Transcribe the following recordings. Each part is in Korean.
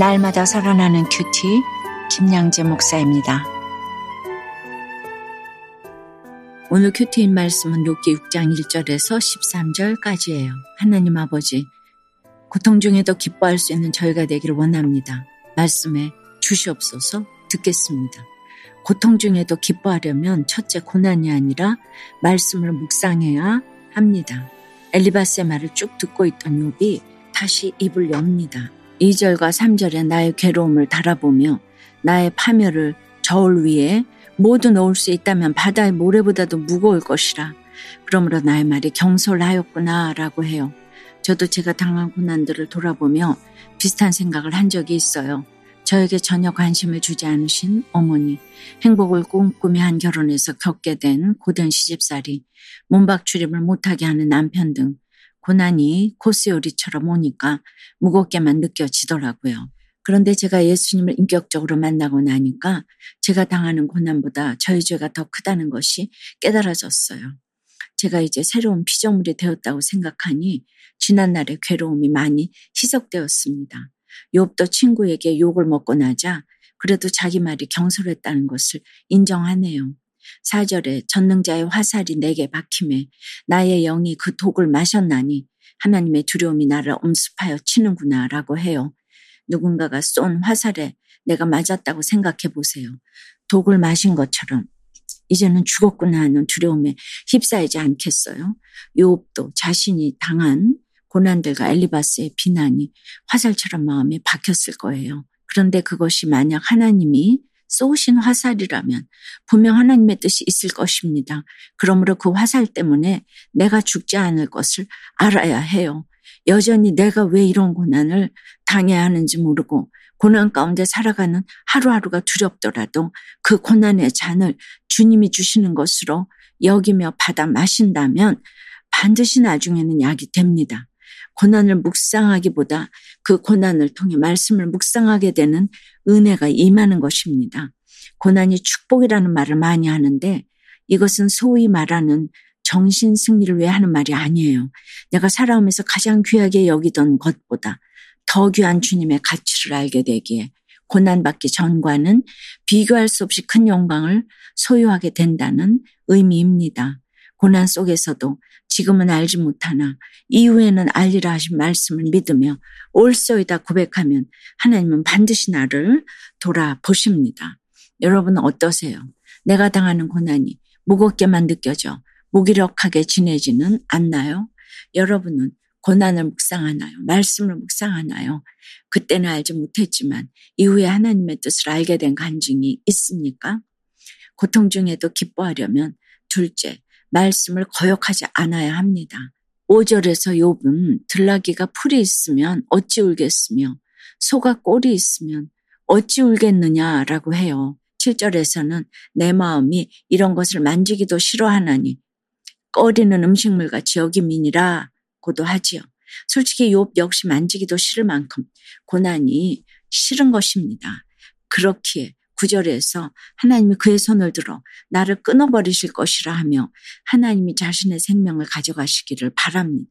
날마다 살아나는 QT 김양재 목사입니다. 오늘 큐티인 말씀은 욥기 6장 1절에서 13절까지예요. 하나님 아버지, 고통 중에도 기뻐할 수 있는 저희가 되기를 원합니다. 말씀해 주시옵소서 듣겠습니다. 고통 중에도 기뻐하려면 첫째 고난이 아니라 말씀을 묵상해야 합니다. 엘리바스의 말을 쭉 듣고 있던 욥이 다시 입을 엽니다. 2절과 3절에 나의 괴로움을 달아보며 나의 파멸을 저울 위에 모두 놓을 수 있다면 바다의 모래보다도 무거울 것이라. 그러므로 나의 말이 경솔하였구나 라고 해요. 저도 제가 당한 고난들을 돌아보며 비슷한 생각을 한 적이 있어요. 저에게 전혀 관심을 주지 않으신 어머니, 행복을 꿈꾸며 한 결혼에서 겪게 된 고된 시집살이, 몸박 출입을 못하게 하는 남편 등 고난이 코스 요리처럼 오니까 무겁게만 느껴지더라고요. 그런데 제가 예수님을 인격적으로 만나고 나니까 제가 당하는 고난보다 저희 죄가 더 크다는 것이 깨달아졌어요. 제가 이제 새로운 피조물이 되었다고 생각하니 지난날의 괴로움이 많이 희석되었습니다. 욥도 친구에게 욕을 먹고 나자 그래도 자기 말이 경솔했다는 것을 인정하네요. 4절에 전능자의 화살이 내게 박힘에 나의 영이 그 독을 마셨나니 하나님의 두려움이 나를 엄습하여 치는구나 라고 해요. 누군가가 쏜 화살에 내가 맞았다고 생각해 보세요. 독을 마신 것처럼 이제는 죽었구나 하는 두려움에 휩싸이지 않겠어요? 요업도 자신이 당한 고난들과 엘리바스의 비난이 화살처럼 마음에 박혔을 거예요. 그런데 그것이 만약 하나님이 쏘신 화살이라면 분명 하나님의 뜻이 있을 것입니다. 그러므로 그 화살 때문에 내가 죽지 않을 것을 알아야 해요. 여전히 내가 왜 이런 고난을 당해야 하는지 모르고 고난 가운데 살아가는 하루하루가 두렵더라도 그 고난의 잔을 주님이 주시는 것으로 여기며 받아 마신다면 반드시 나중에는 약이 됩니다. 고난을 묵상하기보다 그 고난을 통해 말씀을 묵상하게 되는 은혜가 임하는 것입니다. 고난이 축복이라는 말을 많이 하는데 이것은 소위 말하는 정신 승리를 위해 하는 말이 아니에요. 내가 살아오면서 가장 귀하게 여기던 것보다 더 귀한 주님의 가치를 알게 되기에 고난받기 전과는 비교할 수 없이 큰 영광을 소유하게 된다는 의미입니다. 고난 속에서도 지금은 알지 못하나 이후에는 알리라 하신 말씀을 믿으며 올소이다 고백하면 하나님은 반드시 나를 돌아보십니다. 여러분 어떠세요? 내가 당하는 고난이 무겁게만 느껴져 무기력하게 지내지는 않나요? 여러분은 고난을 묵상하나요? 말씀을 묵상하나요? 그때는 알지 못했지만 이후에 하나님의 뜻을 알게 된 간증이 있습니까? 고통 중에도 기뻐하려면 둘째, 말씀을 거역하지 않아야 합니다. 5절에서 욥은 들나귀가 풀이 있으면 어찌 울겠으며 소가 꼴이 있으면 어찌 울겠느냐라고 해요. 7절에서는 내 마음이 이런 것을 만지기도 싫어하나니 꺼리는 음식물 같이 여김이니라 고도 하지요. 솔직히 욥 역시 만지기도 싫을 만큼 고난이 싫은 것입니다. 그렇기에 구절에서 하나님이 그의 손을 들어 나를 끊어버리실 것이라 하며 하나님이 자신의 생명을 가져가시기를 바랍니다.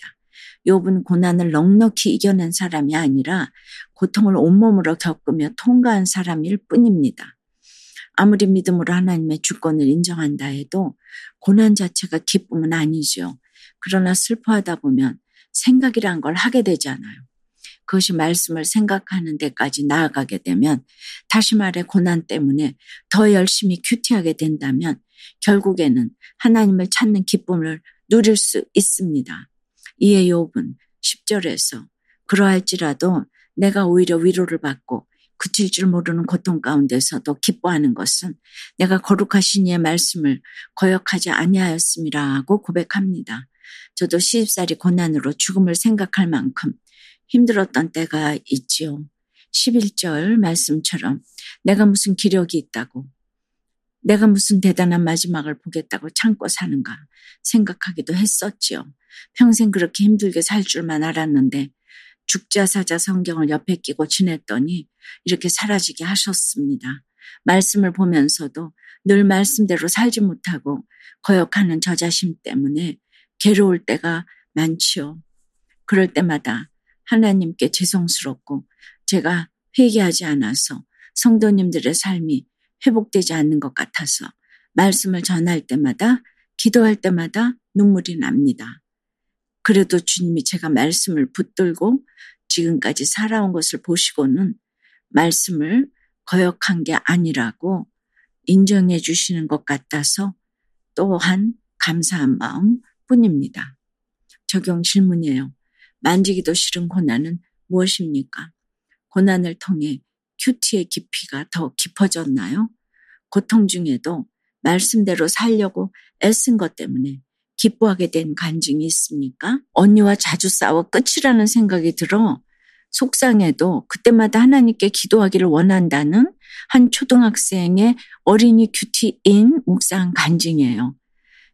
욥은 고난을 넉넉히 이겨낸 사람이 아니라 고통을 온몸으로 겪으며 통과한 사람일 뿐입니다. 아무리 믿음으로 하나님의 주권을 인정한다 해도 고난 자체가 기쁨은 아니죠. 그러나 슬퍼하다 보면 생각이란 걸 하게 되잖아요. 그것이 말씀을 생각하는 데까지 나아가게 되면 다시 말해 고난 때문에 더 열심히 큐티하게 된다면 결국에는 하나님을 찾는 기쁨을 누릴 수 있습니다. 이에 욥은 10절에서 그러할지라도 내가 오히려 위로를 받고 그칠 줄 모르는 고통 가운데서도 기뻐하는 것은 내가 거룩하신 이의 말씀을 거역하지 아니하였음이라고 고백합니다. 저도 시집살이 고난으로 죽음을 생각할 만큼 힘들었던 때가 있지요. 11절 말씀처럼 내가 무슨 기력이 있다고 내가 무슨 대단한 마지막을 보겠다고 참고 사는가 생각하기도 했었지요. 평생 그렇게 힘들게 살 줄만 알았는데 죽자사자 성경을 옆에 끼고 지냈더니 이렇게 사라지게 하셨습니다. 말씀을 보면서도 늘 말씀대로 살지 못하고 거역하는 저 자신 때문에 괴로울 때가 많지요. 그럴 때마다 하나님께 죄송스럽고 제가 회개하지 않아서 성도님들의 삶이 회복되지 않는 것 같아서 말씀을 전할 때마다 기도할 때마다 눈물이 납니다. 그래도 주님이 제가 말씀을 붙들고 지금까지 살아온 것을 보시고는 말씀을 거역한 게 아니라고 인정해 주시는 것 같아서 또한 감사한 마음 뿐입니다. 적용 질문이에요. 만지기도 싫은 고난은 무엇입니까? 고난을 통해 큐티의 깊이가 더 깊어졌나요? 고통 중에도 말씀대로 살려고 애쓴 것 때문에 기뻐하게 된 간증이 있습니까? 언니와 자주 싸워 끝이라는 생각이 들어 속상해도 그때마다 하나님께 기도하기를 원한다는 한 초등학생의 어린이 큐티인 묵상 간증이에요.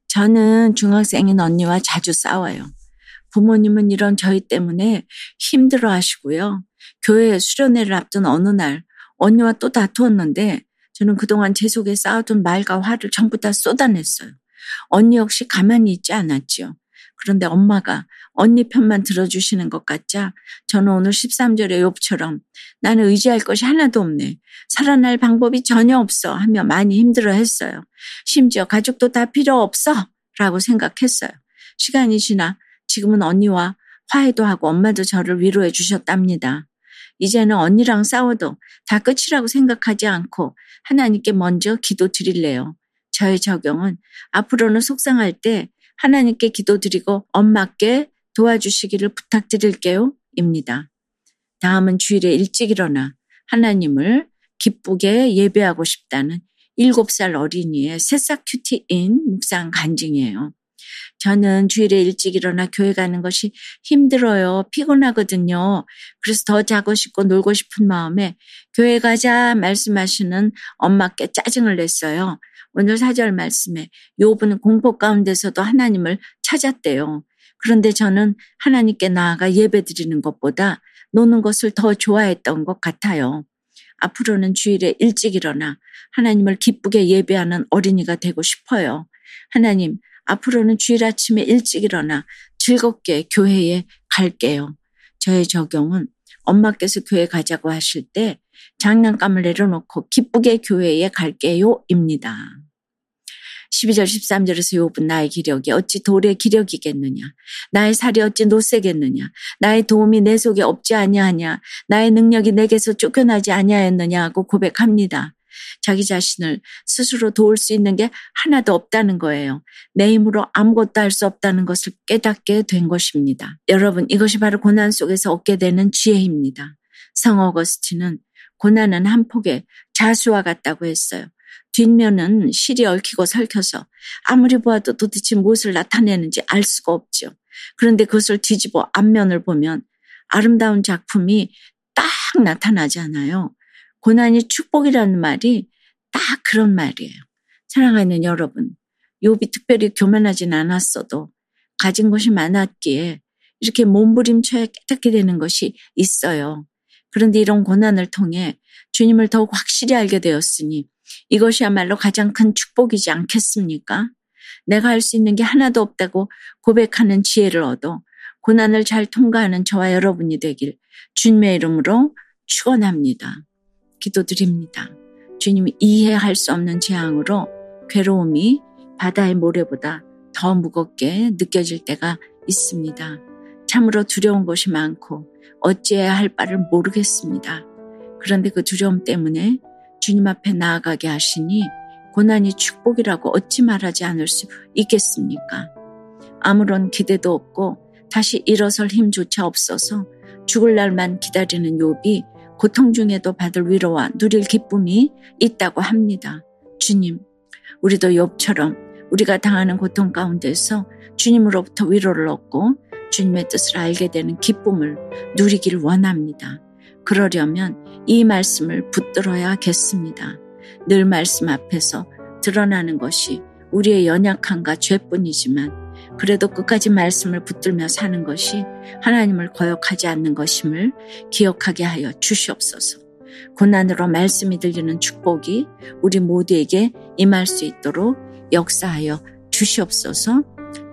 저는 중학생인 언니와 자주 싸워요. 부모님은 이런 저희 때문에 힘들어 하시고요. 교회 수련회를 앞둔 어느 날 언니와 또 다투었는데 저는 그동안 제 속에 쌓아둔 말과 화를 전부 다 쏟아냈어요. 언니 역시 가만히 있지 않았지요. 그런데 엄마가 언니 편만 들어주시는 것 같자 저는 오늘 13절의 욥처럼 나는 의지할 것이 하나도 없네. 살아날 방법이 전혀 없어 하며 많이 힘들어 했어요. 심지어 가족도 다 필요 없어 라고 생각했어요. 시간이 지나 지금은 언니와 화해도 하고 엄마도 저를 위로해 주셨답니다. 이제는 언니랑 싸워도 다 끝이라고 생각하지 않고 하나님께 먼저 기도 드릴래요. 저의 적용은 앞으로는 속상할 때 하나님께 기도드리고 엄마께 도와주시기를 부탁드릴게요. 입니다. 다음은 주일에 일찍 일어나 하나님을 기쁘게 예배하고 싶다는 7살 어린이의 새싹 큐티인 묵상 간증이에요. 저는 주일에 일찍 일어나 교회 가는 것이 힘들어요. 피곤하거든요. 그래서 더 자고 싶고 놀고 싶은 마음에 교회 가자 말씀하시는 엄마께 짜증을 냈어요. 오늘 사절 말씀에 요분은 공포 가운데서도 하나님을 찾았대요. 그런데 저는 하나님께 나아가 예배 드리는 것보다 노는 것을 더 좋아했던 것 같아요. 앞으로는 주일에 일찍 일어나 하나님을 기쁘게 예배하는 어린이가 되고 싶어요. 하나님, 앞으로는 주일 아침에 일찍 일어나 즐겁게 교회에 갈게요. 저의 적용은 엄마께서 교회 가자고 하실 때 장난감을 내려놓고 기쁘게 교회에 갈게요. 입니다. 12절 13절에서 욥은 나의 기력이 어찌 돌의 기력이겠느냐 나의 살이 어찌 노세겠느냐 나의 도움이 내 속에 없지 아니하냐 나의 능력이 내게서 쫓겨나지 아니하였느냐 하고 고백합니다. 자기 자신을 스스로 도울 수 있는 게 하나도 없다는 거예요. 내 힘으로 아무것도 할 수 없다는 것을 깨닫게 된 것입니다. 여러분, 이것이 바로 고난 속에서 얻게 되는 지혜입니다. 성 어거스틴은 고난은 한 폭의 자수와 같다고 했어요. 뒷면은 실이 얽히고 설켜서 아무리 보아도 도대체 무엇을 나타내는지 알 수가 없죠. 그런데 그것을 뒤집어 앞면을 보면 아름다운 작품이 딱 나타나잖아요. 고난이 축복이라는 말이 딱 그런 말이에요. 사랑하는 여러분, 욥이 특별히 교만하진 않았어도 가진 것이 많았기에 이렇게 몸부림쳐야 깨닫게 되는 것이 있어요. 그런데 이런 고난을 통해 주님을 더욱 확실히 알게 되었으니 이것이야말로 가장 큰 축복이지 않겠습니까? 내가 할 수 있는 게 하나도 없다고 고백하는 지혜를 얻어 고난을 잘 통과하는 저와 여러분이 되길 주님의 이름으로 축원합니다. 기도드립니다. 주님이 이해할 수 없는 재앙으로 괴로움이 바다의 모래보다 더 무겁게 느껴질 때가 있습니다. 참으로 두려운 것이 많고 어찌해야 할 바를 모르겠습니다. 그런데 그 두려움 때문에 주님 앞에 나아가게 하시니 고난이 축복이라고 어찌 말하지 않을 수 있겠습니까? 아무런 기대도 없고 다시 일어설 힘조차 없어서 죽을 날만 기다리는 욥이 고통 중에도 받을 위로와 누릴 기쁨이 있다고 합니다. 주님, 우리도 욥처럼 우리가 당하는 고통 가운데서 주님으로부터 위로를 얻고 주님의 뜻을 알게 되는 기쁨을 누리기를 원합니다. 그러려면 이 말씀을 붙들어야겠습니다. 늘 말씀 앞에서 드러나는 것이 우리의 연약함과 죄뿐이지만 그래도 끝까지 말씀을 붙들며 사는 것이 하나님을 거역하지 않는 것임을 기억하게 하여 주시옵소서. 고난으로 말씀이 들리는 축복이 우리 모두에게 임할 수 있도록 역사하여 주시옵소서.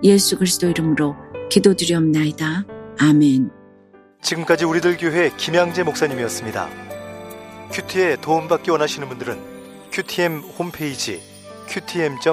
예수 그리스도 이름으로 기도드리옵나이다. 아멘. 지금까지 우리들 교회 김양재 목사님이었습니다. 큐티에 도움받기 원하시는 분들은 큐티엠 홈페이지 qtm.or.kr